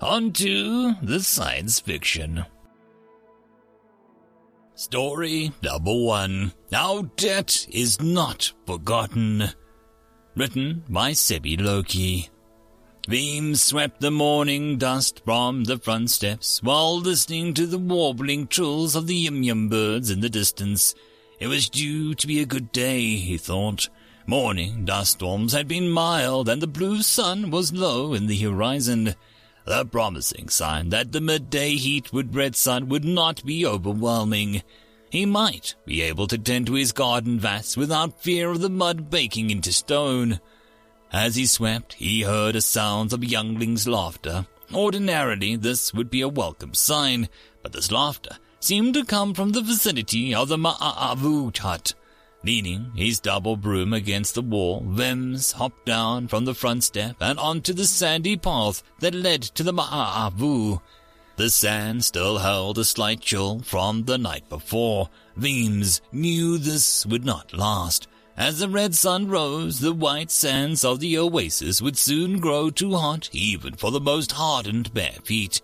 On to the science fiction. Story number one. Our debt is not forgotten. Written by Sebi Loki. Veems swept the morning dust from the front steps while listening to the warbling trills of the yum yum birds in the distance. It was due to be a good day, he thought. Morning dust storms had been mild and the blue sun was low in the horizon the promising sign that the midday heat with red sun would not be overwhelming. He might be able to tend to his garden vats without fear of the mud baking into stone. As he swept, he heard a sound of younglings' laughter. Ordinarily, this would be a welcome sign, but this laughter seemed to come from the vicinity of the Ma'avu hut. Leaning his double broom against the wall, Veems hopped down from the front step and onto the sandy path that led to the Ma'avu. The sand still held a slight chill from the night before. Veems knew this would not last. As the red sun rose, the white sands of the oasis would soon grow too hot even for the most hardened bare feet.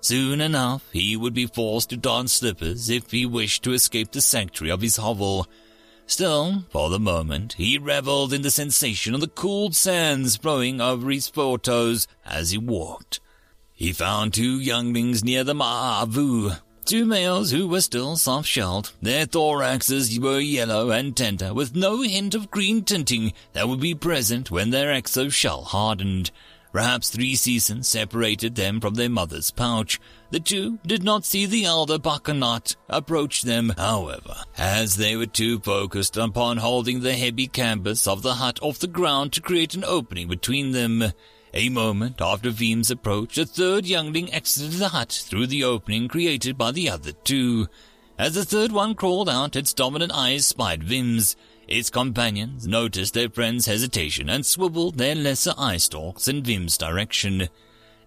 Soon enough, he would be forced to don slippers if he wished to escape the sanctuary of his hovel. Still, for the moment, he reveled in the sensation of the cool sands flowing over his foretoes as he walked. He found two younglings near the Ma'avu, two males who were still soft-shelled. Their thoraxes were yellow and tender, with no hint of green tinting that would be present when their exoshell hardened. Perhaps three seasons separated them from their mother's pouch. The two did not see the elder Bacchanat approach them, however, as they were too focused upon holding the heavy canvas of the hut off the ground to create an opening between them. A moment after Veems' approach, a third youngling exited the hut through the opening created by the other two. As the third one crawled out, its dominant eyes spied Veems. Its companions noticed their friend's hesitation and swiveled their lesser eye stalks in Veems' direction.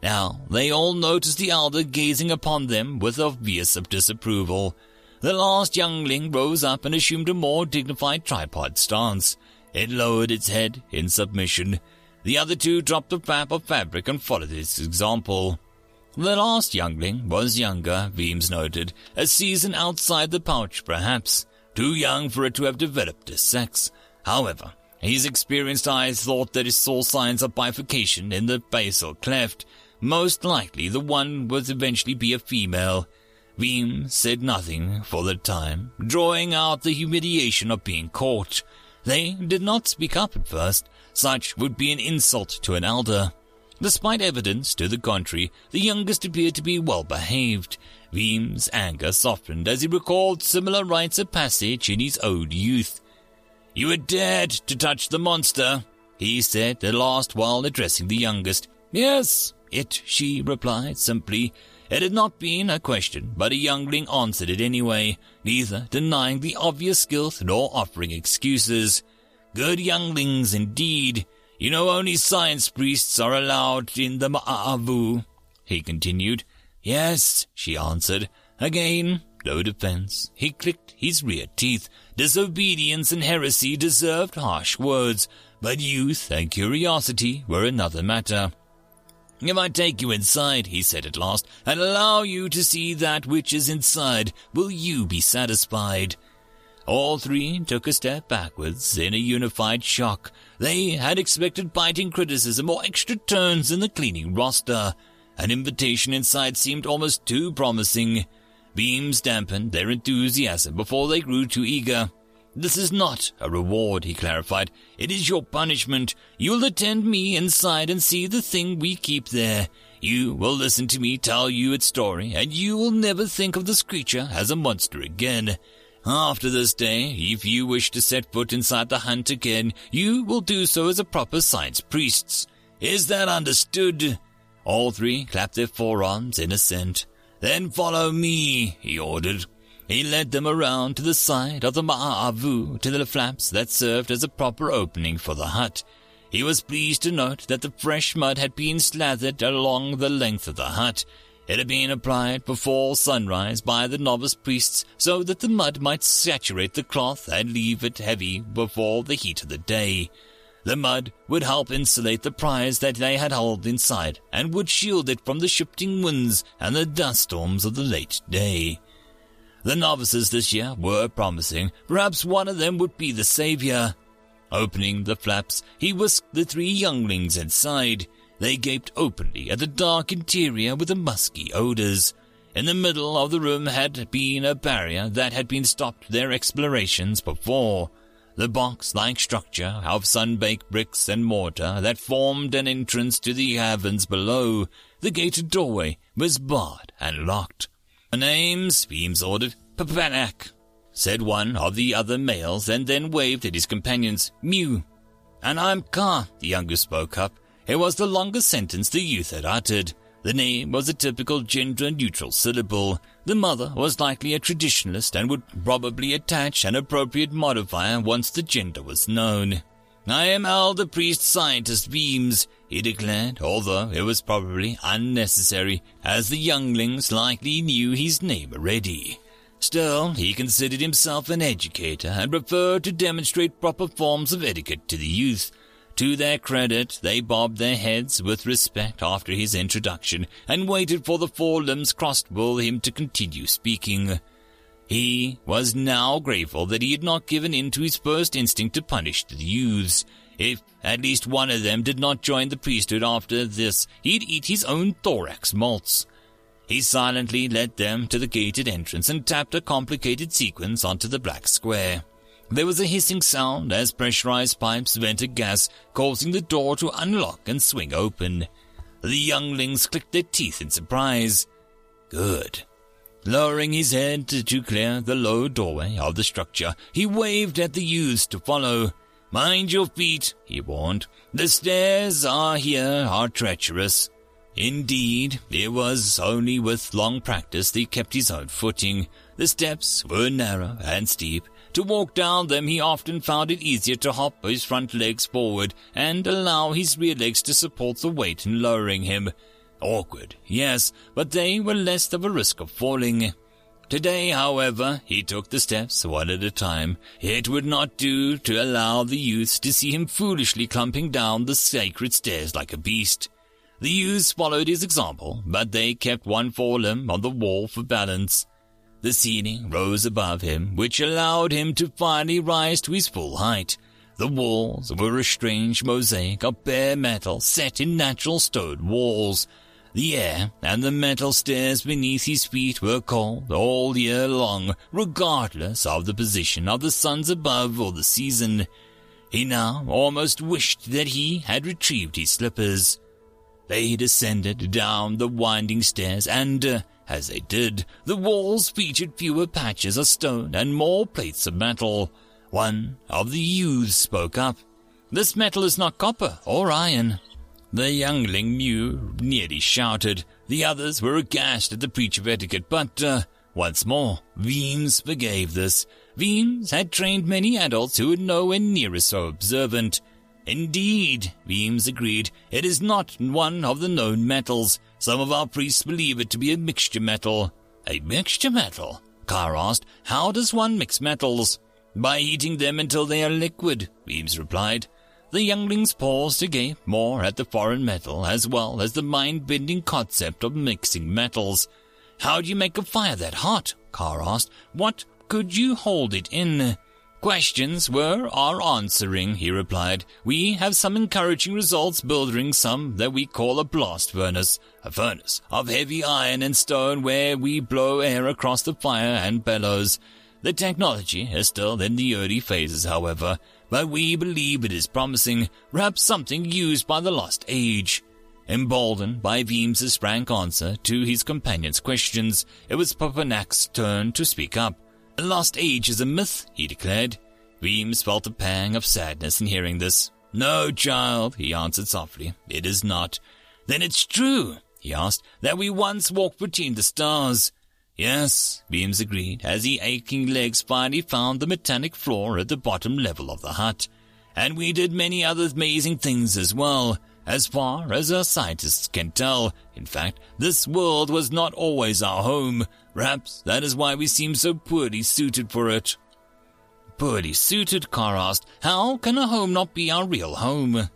Now, they all noticed the elder gazing upon them with obvious disapproval. The last youngling rose up and assumed a more dignified tripod stance. It lowered its head in submission. The other two dropped a flap of fabric and followed its example. The last youngling was younger, Veems noted, a season outside the pouch perhaps too young for it to have developed a sex. However, his experienced eyes thought that he saw signs of bifurcation in the basal cleft. Most likely the one would eventually be a female. Veem said nothing for the time, drawing out the humiliation of being caught. They did not speak up at first. Such would be an insult to an elder. Despite evidence to the contrary, the youngest appeared to be well behaved. Veems' anger softened as he recalled similar rites of passage in his old youth. You had dared to touch the monster, he said at last while addressing the youngest. Yes, it, she replied simply. It had not been a question, but a youngling answered it anyway, neither denying the obvious guilt nor offering excuses. Good younglings indeed. You know only science priests are allowed in the Ma'avu, he continued. Yes, she answered. Again, no defense. He clicked his rear teeth. Disobedience and heresy deserved harsh words, but youth and curiosity were another matter. If I take you inside, he said at last, and allow you to see that which is inside, will you be satisfied? All three took a step backwards in a unified shock. They had expected biting criticism or extra turns in the cleaning roster. An invitation inside seemed almost too promising. Veems dampened their enthusiasm before they grew too eager. This is not a reward, he clarified. It is your punishment. You'll attend me inside and see the thing we keep there. You will listen to me tell you its story, and you will never think of this creature as a monster again. After this day, if you wish to set foot inside the hunt again, you will do so as a proper science priest. Is that understood? All three clapped their forearms in assent. Then follow me, he ordered. He led them around to the side of the Ma'avu to the flaps that served as a proper opening for the hut. He was pleased to note that the fresh mud had been slathered along the length of the hut. It had been applied before sunrise by the novice priests so that the mud might saturate the cloth and leave it heavy before the heat of the day. The mud would help insulate the prize that they had held inside and would shield it from the shifting winds and the dust storms of the late day. The novices this year were promising. Perhaps one of them would be the savior. Opening the flaps, he whisked the three younglings inside. They gaped openly at the dark interior with the musky odors. In the middle of the room had been a barrier that had been stopped their explorations before. The box-like structure of sun-baked bricks and mortar that formed an entrance to the caverns below, the gated doorway, was barred and locked. Names, Veems ordered. Papanak, said one of the other males, and then waved at his companions. Mew. And I'm Ka, the youngest spoke up. It was the longest sentence the youth had uttered. The name was a typical gender-neutral syllable. The mother was likely a traditionalist and would probably attach an appropriate modifier once the gender was known. I am Elder Priest Scientist Veems, he declared, although it was probably unnecessary, as the younglings likely knew his name already. Still, he considered himself an educator and preferred to demonstrate proper forms of etiquette to the youth. To their credit, they bobbed their heads with respect after his introduction and waited for the four limbs crossed for him to continue speaking. He was now grateful that he had not given in to his first instinct to punish the youths. If at least one of them did not join the priesthood after this, he'd eat his own thorax malts. He silently led them to the gated entrance and tapped a complicated sequence onto the black square. There was a hissing sound as pressurized pipes vented gas, causing the door to unlock and swing open. The younglings clicked their teeth in surprise. Good. Lowering his head to clear the low doorway of the structure, he waved at the youths to follow. Mind your feet, he warned. The stairs are here are treacherous. Indeed, it was only with long practice that he kept his own footing. The steps were narrow and steep. To walk down them, he often found it easier to hop his front legs forward and allow his rear legs to support the weight in lowering him. Awkward, yes, but they were less of a risk of falling. Today, however, he took the steps one at a time. It would not do to allow the youths to see him foolishly clumping down the sacred stairs like a beast. The youths followed his example, but they kept one forelimb on the wall for balance. The ceiling rose above him, which allowed him to finally rise to his full height. The walls were a strange mosaic of bare metal set in natural stone walls. The air and the metal stairs beneath his feet were cold all year long, regardless of the position of the suns above or the season. He now almost wished that he had retrieved his slippers. They descended down the winding stairs, and, uh, as they did, the walls featured fewer patches of stone and more plates of metal. One of the youths spoke up. This metal is not copper or iron. The youngling Mew nearly shouted. The others were aghast at the breach of etiquette, but, uh, once more, Veems forgave this. Veems had trained many adults who were nowhere near as so observant. Indeed, Veems agreed, it is not one of the known metals. Some of our priests believe it to be a mixture metal. A mixture metal? Carr asked. How does one mix metals? By heating them until they are liquid, Veems replied. The younglings paused to gape more at the foreign metal as well as the mind-bending concept of mixing metals. How do you make a fire that hot? Carr asked. What could you hold it in? Questions were our answering, he replied. We have some encouraging results building some that we call a blast furnace, a furnace of heavy iron and stone where we blow air across the fire and bellows. The technology is still in the early phases, however but we believe it is promising, perhaps something used by the lost age. Emboldened by Veems's frank answer to his companion's questions, it was Papanak's turn to speak up. A lost age is a myth, he declared. Veems felt a pang of sadness in hearing this. No, child, he answered softly. It is not. Then it's true. he asked, that we once walked between the stars? Yes, Veems agreed, as his aching legs finally found the metallic floor at the bottom level of the hut. And we did many other amazing things as well, as far as our scientists can tell. In fact, this world was not always our home. Perhaps that is why we seem so poorly suited for it. Poorly suited, Carr asked. How can a home not be our real home?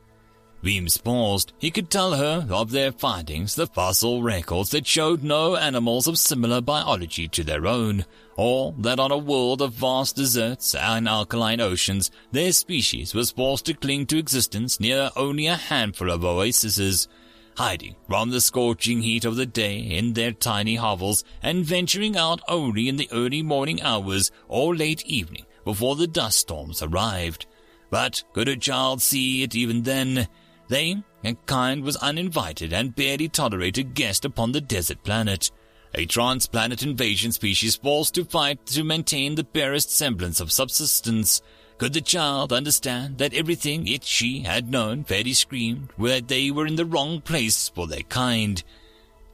Veems paused. He could tell her of their findings, the fossil records that showed no animals of similar biology to their own, or that on a world of vast deserts and alkaline oceans, their species was forced to cling to existence near only a handful of oases, hiding from the scorching heat of the day in their tiny hovels and venturing out only in the early morning hours or late evening before the dust storms arrived. But could a child see it even then? They, and kind was uninvited and barely tolerated guest upon the desert planet. A transplanet invasion species forced to fight to maintain the barest semblance of subsistence. Could the child understand that everything it she had known fairly screamed that they were in the wrong place for their kind?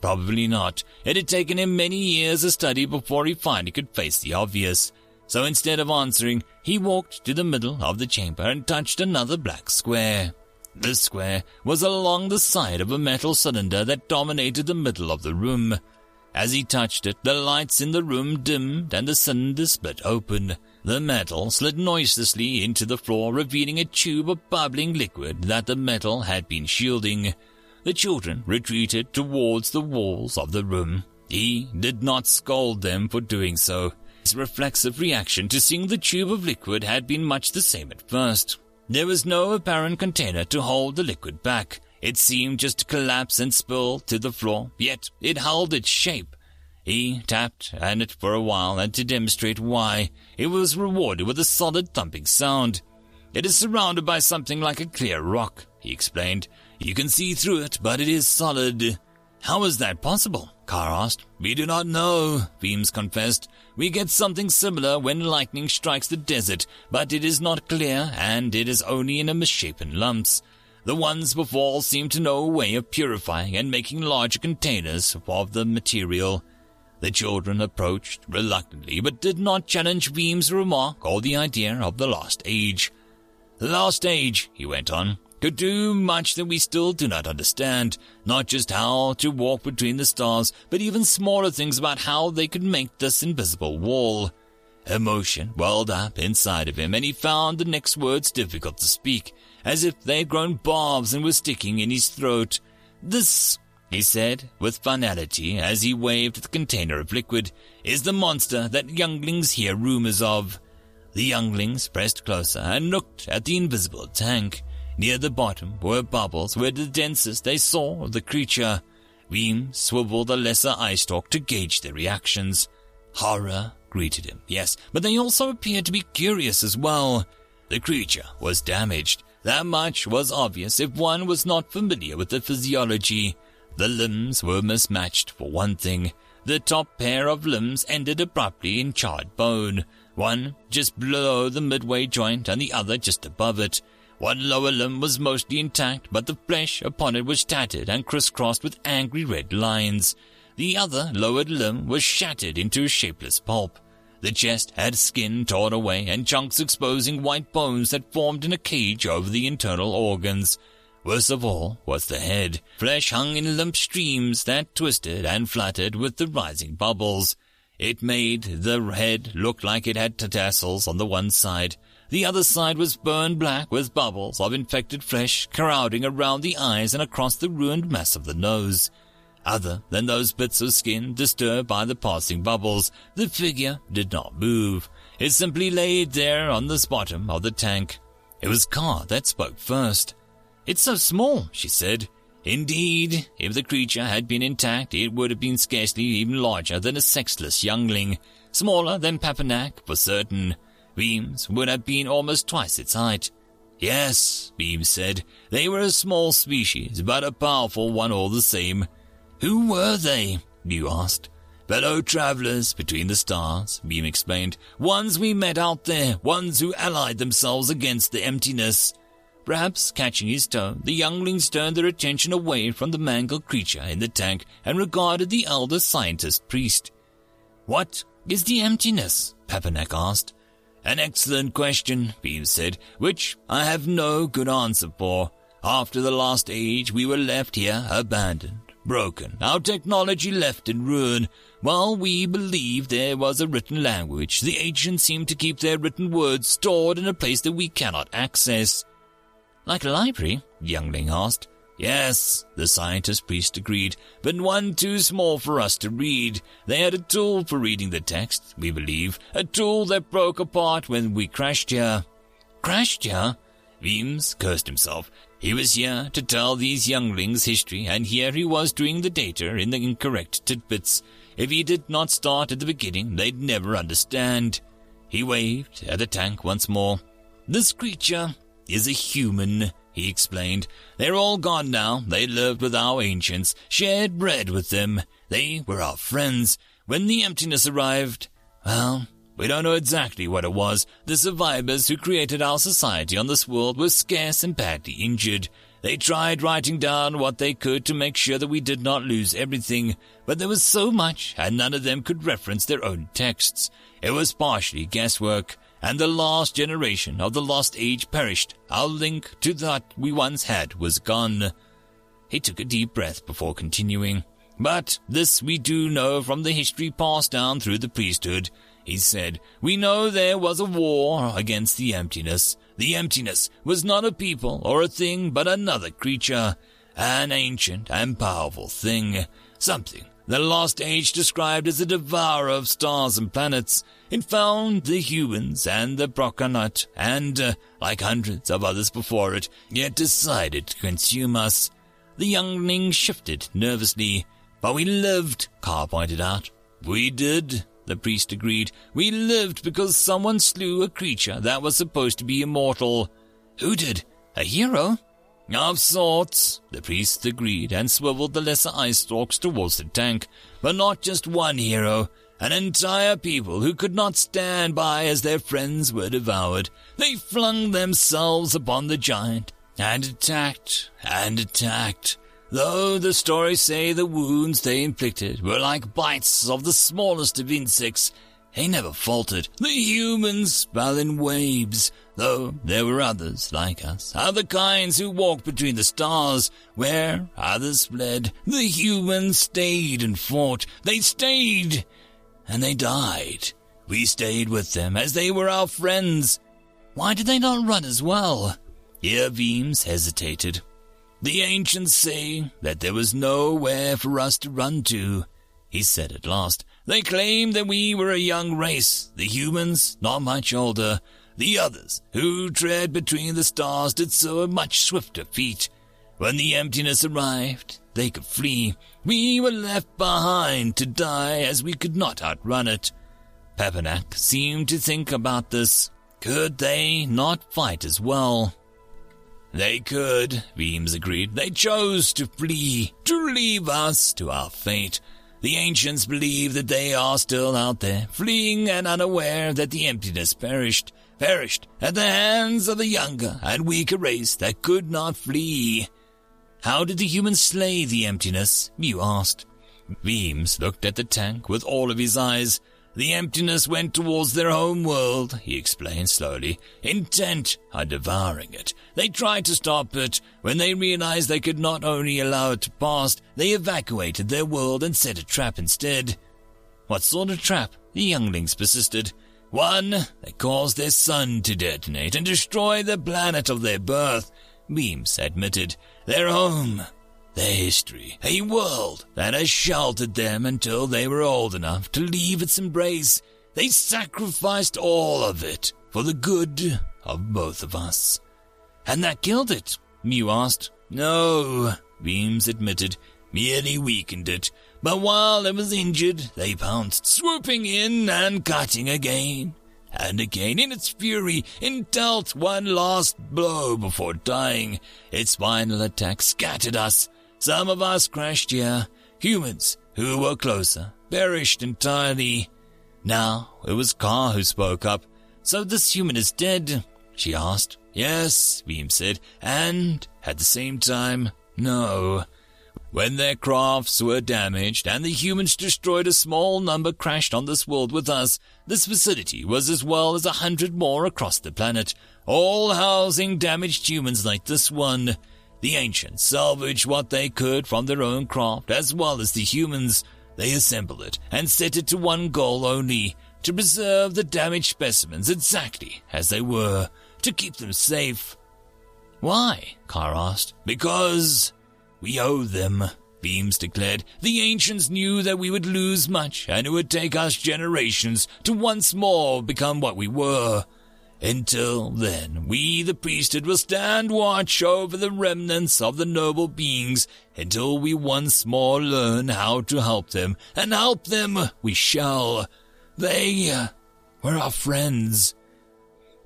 Probably not. It had taken him many years of study before he finally could face the obvious. So instead of answering, he walked to the middle of the chamber and touched another black square. This square was along the side of a metal cylinder that dominated the middle of the room. As he touched it, the lights in the room dimmed and the cylinder split open. The metal slid noiselessly into the floor, revealing a tube of bubbling liquid that the metal had been shielding. The children retreated towards the walls of the room. He did not scold them for doing so. His reflexive reaction to seeing the tube of liquid had been much the same at first. There was no apparent container to hold the liquid back. It seemed just to collapse and spill to the floor, yet it held its shape. He tapped at it for a while, and to demonstrate why, it was rewarded with a solid thumping sound. It is surrounded by something like a clear rock, he explained. You can see through it, but it is solid. How is that possible? Carr asked. We do not know, Veems confessed. We get something similar when lightning strikes the desert, but it is not clear and it is only in a misshapen lumps. The ones before seem to know a way of purifying and making larger containers of the material. The children approached reluctantly, but did not challenge Veem's remark or the idea of the lost age. The age, he went on, could do much that we still do not understand, not just how to walk between the stars, but even smaller things about how they could make this invisible wall. Emotion welled up inside of him, and he found the next words difficult to speak, as if they had grown barbs and were sticking in his throat. This, he said, with finality, as he waved the container of liquid, is the monster that younglings hear rumors of. The younglings pressed closer and looked at the invisible tank. Near the bottom were bubbles where the densest they saw of the creature. Veem swiveled a lesser eye stalk to gauge their reactions. Horror greeted him, yes, but they also appeared to be curious as well. The creature was damaged. That much was obvious if one was not familiar with the physiology. The limbs were mismatched, for one thing. The top pair of limbs ended abruptly in charred bone, one just below the midway joint and the other just above it. One lower limb was mostly intact, but the flesh upon it was tattered and crisscrossed with angry red lines. The other lowered limb was shattered into a shapeless pulp. The chest had skin torn away and chunks exposing white bones that formed in a cage over the internal organs. Worst of all was the head. Flesh hung in limp streams that twisted and fluttered with the rising bubbles. It made the head look like it had tassels on the one side, the other side was burned black with bubbles of infected flesh crowding around the eyes and across the ruined mass of the nose. Other than those bits of skin disturbed by the passing bubbles, the figure did not move. It simply lay there on the bottom of the tank. It was Carr that spoke first. It's so small, she said. Indeed, if the creature had been intact, it would have been scarcely even larger than a sexless youngling. Smaller than Papanak, for certain. Veems would have been almost twice its height. Yes, Veems said, they were a small species, but a powerful one all the same. Who were they? You asked. Fellow travelers between the stars, Veem explained. Ones we met out there, ones who allied themselves against the emptiness. Perhaps catching his tone, the younglings turned their attention away from the mangled creature in the tank and regarded the elder scientist priest. What is the emptiness? Papanak asked. An excellent question, Veems said, which I have no good answer for. After the last age, we were left here abandoned, broken, our technology left in ruin. While we believed there was a written language, the ancients seem to keep their written words stored in a place that we cannot access. Like a library? Youngling asked. Yes, the scientist priest agreed, but one too small for us to read. They had a tool for reading the text, we believe, a tool that broke apart when we crashed here. Crashed here? Veems cursed himself. He was here to tell these younglings history, and here he was doing the data in the incorrect tidbits. If he did not start at the beginning, they'd never understand. He waved at the tank once more. This creature is a human he explained. They're all gone now. They lived with our ancients, shared bread with them. They were our friends. When the emptiness arrived, well, we don't know exactly what it was. The survivors who created our society on this world were scarce and badly injured. They tried writing down what they could to make sure that we did not lose everything, but there was so much, and none of them could reference their own texts. It was partially guesswork and the last generation of the lost age perished. Our link to that we once had was gone. He took a deep breath before continuing. But this we do know from the history passed down through the priesthood. He said, We know there was a war against the emptiness. The emptiness was not a people or a thing, but another creature. An ancient and powerful thing. Something the lost age described as a devourer of stars and planets. It found the humans and the Prokanut, and, uh, like hundreds of others before it, yet decided to consume us. The youngling shifted nervously. But we lived, Carr pointed out. We did, the priest agreed. We lived because someone slew a creature that was supposed to be immortal. Who did? A hero? Of sorts, the priest agreed and swiveled the lesser ice stalks towards the tank. But not just one hero. An entire people who could not stand by as their friends were devoured. They flung themselves upon the giant and attacked and attacked. Though the stories say the wounds they inflicted were like bites of the smallest of insects, they never faltered. The humans fell in waves, though there were others like us, other kinds who walked between the stars, where others fled. The humans stayed and fought. They stayed and they died. We stayed with them as they were our friends. Why did they not run as well? Here Veems hesitated. The ancients say that there was nowhere for us to run to, he said at last. They claimed that we were a young race, the humans not much older. The others, who tread between the stars, did so at much swifter feet. When the emptiness arrived, they could flee. We were left behind to die as we could not outrun it. Papanak seemed to think about this. Could they not fight as well? They could, Veems agreed. They chose to flee, to leave us to our fate. The ancients believe that they are still out there, fleeing and unaware that the emptiness perished perished at the hands of the younger and weaker race that could not flee. How did the humans slay the emptiness? Mew asked. Veems looked at the tank with all of his eyes. The emptiness went towards their home world, he explained slowly, intent on devouring it. They tried to stop it. When they realized they could not only allow it to pass, they evacuated their world and set a trap instead. What sort of trap? The younglings persisted. One that caused their sun to detonate and destroy the planet of their birth, Veems admitted. Their home, their history, a world that has sheltered them until they were old enough to leave its embrace. They sacrificed all of it for the good of both of us. And that killed it? Mew asked. No, Veems admitted, merely weakened it. But while it was injured, they pounced, swooping in and cutting again and again in its fury, it dealt one last blow before dying. Its final attack scattered us. Some of us crashed here. Humans who were closer perished entirely. Now it was Carr who spoke up. So this human is dead? She asked. Yes, Veem said, and at the same time, no. When their crafts were damaged and the humans destroyed a small number crashed on this world with us, this facility was as well as a hundred more across the planet, all housing damaged humans like this one. The ancients salvaged what they could from their own craft as well as the humans. They assembled it and set it to one goal only, to preserve the damaged specimens exactly as they were, to keep them safe. Why? Carr asked. Because we owe them, Veems declared. The ancients knew that we would lose much, and it would take us generations to once more become what we were. Until then, we, the priesthood, will stand watch over the remnants of the noble beings until we once more learn how to help them, and help them we shall. They uh, were our friends.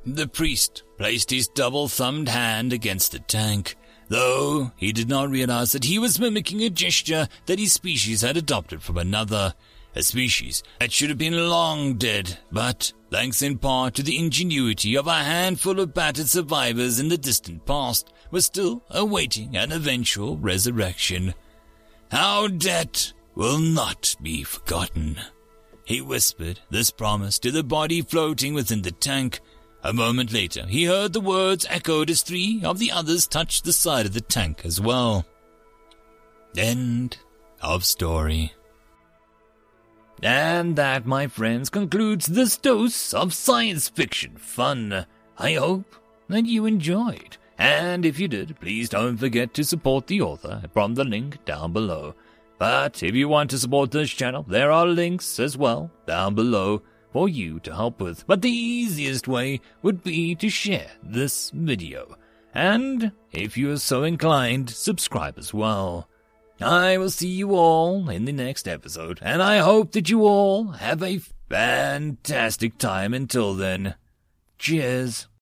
The priest placed his double-thumbed hand against the tank though he did not realize that he was mimicking a gesture that his species had adopted from another, a species that should have been long dead, but, thanks in part to the ingenuity of a handful of battered survivors in the distant past, was still awaiting an eventual resurrection. Our debt will not be forgotten. He whispered this promise to the body floating within the tank, a moment later, he heard the words echoed as three of the others touched the side of the tank as well. End of story. And that, my friends, concludes this dose of science fiction fun. I hope that you enjoyed. And if you did, please don't forget to support the author from the link down below. But if you want to support this channel, there are links as well down below for you to help with, but the easiest way would be to share this video. And, if you are so inclined, subscribe as well. I will see you all in the next episode, and I hope that you all have a fantastic time until then. Cheers.